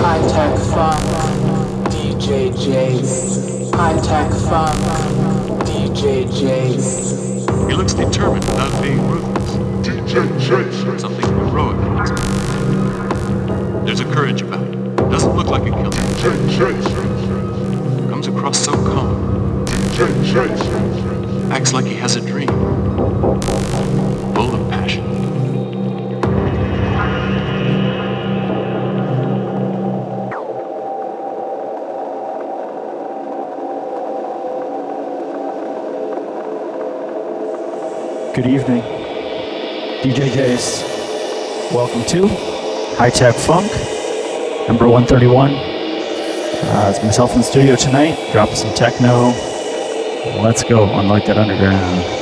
High tech funk, DJ Jace. High tech funk, DJ Jace. He looks determined without being ruthless. DJ Jace. Something heroic in his. There's a courage about it. Doesn't look like a killer. DJ Jace. Comes across so calm. DJ Jace. Acts like he has a dream. Good evening. DJ Jace. Welcome to High Tech Funk, number 131. Uh, it's myself in the studio tonight, dropping some techno. Let's go, unlike that underground.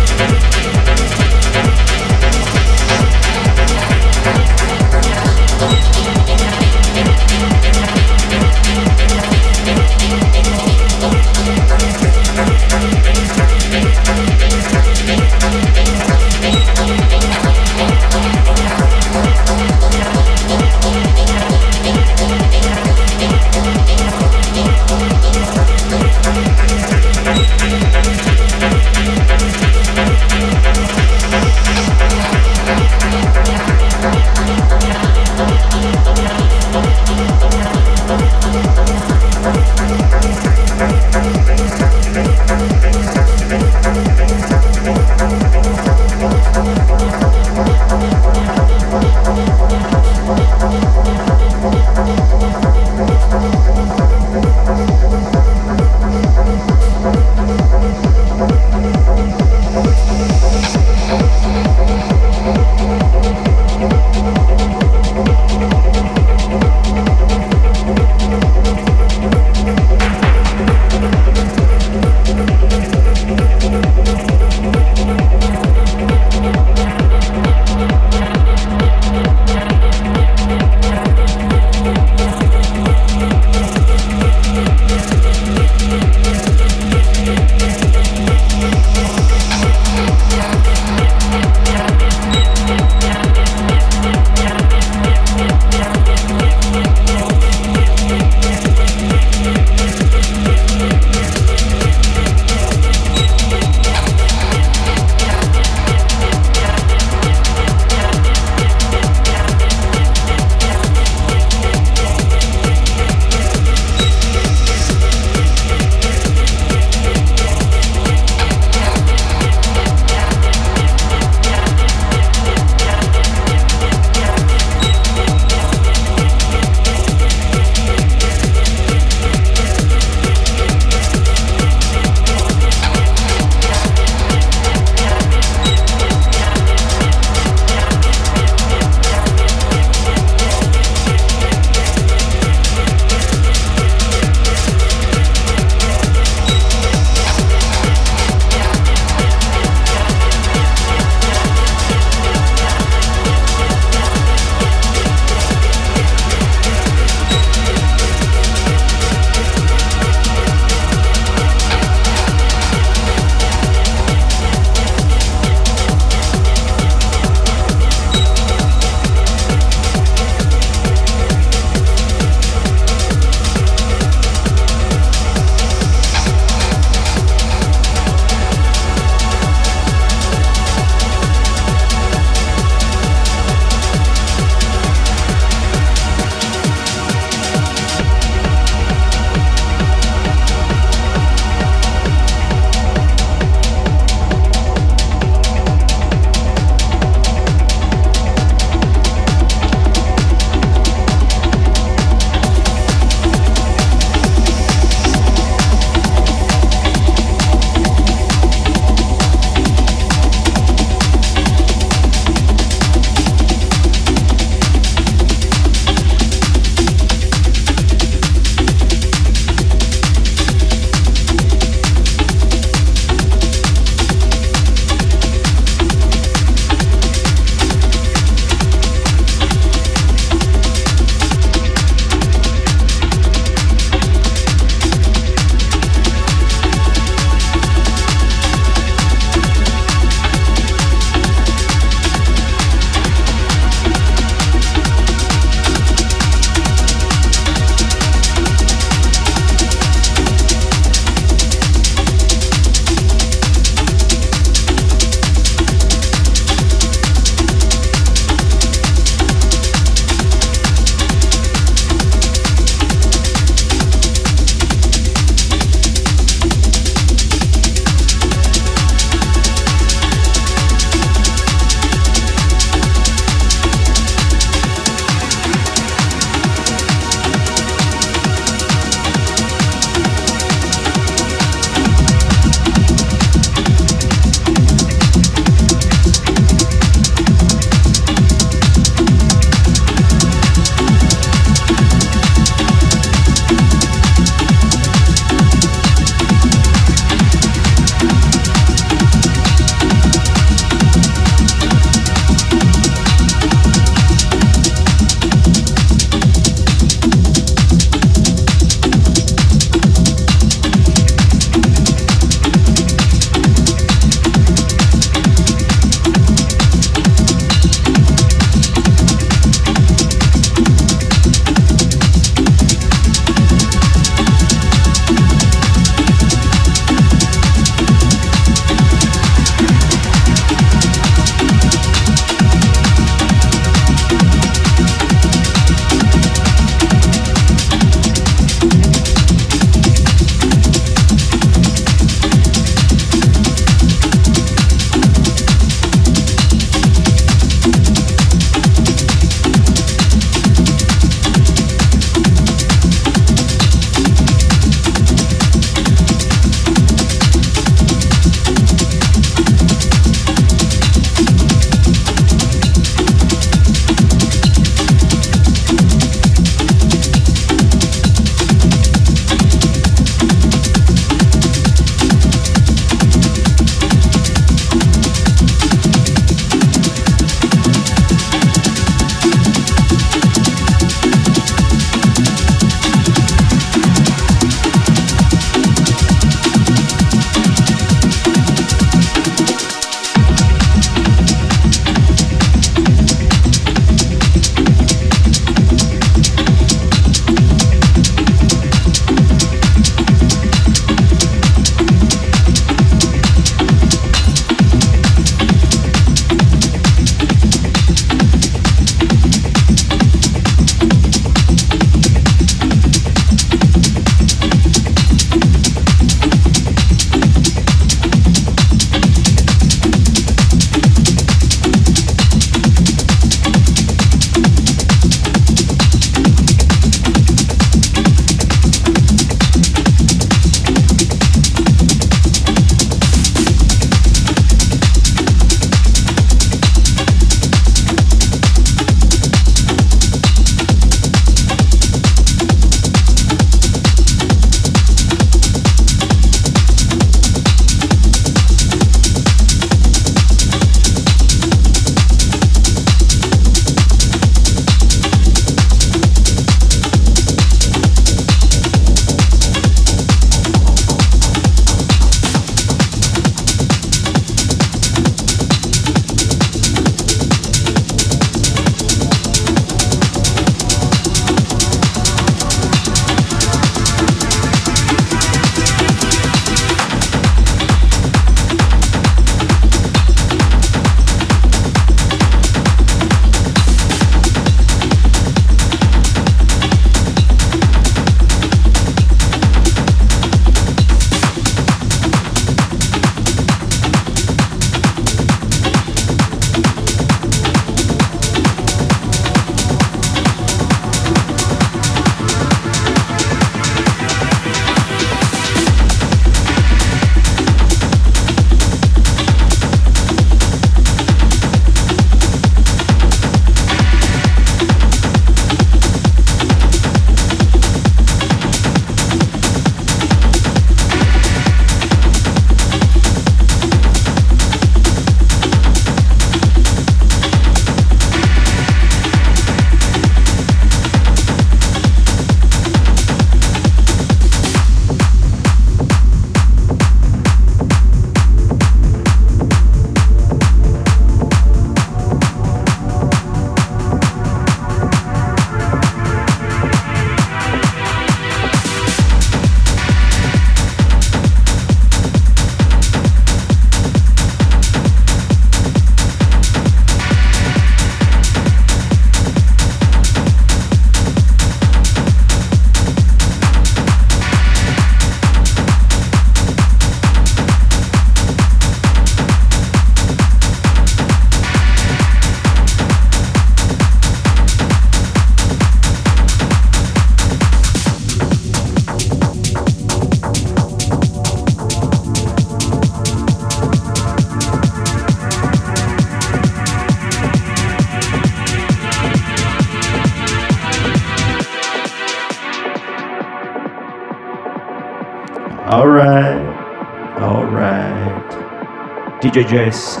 DJ Jace.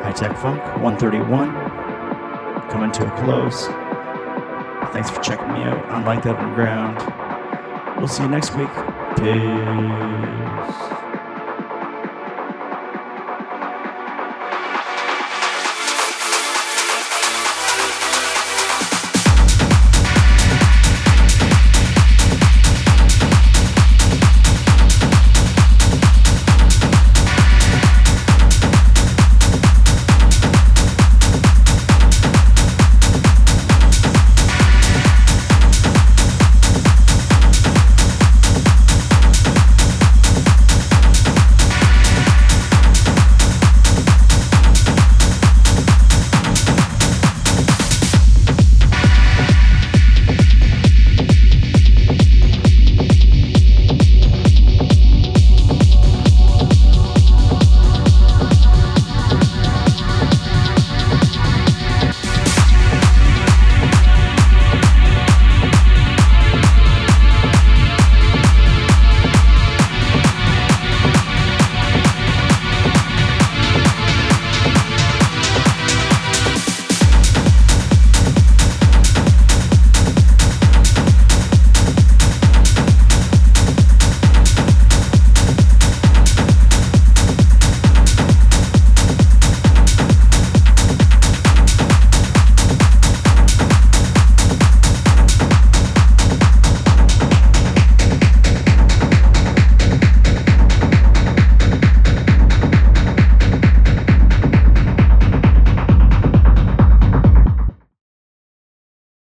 High Tech Funk 131. Coming to a close. Thanks for checking me out on Like That Underground. We'll see you next week. Peace.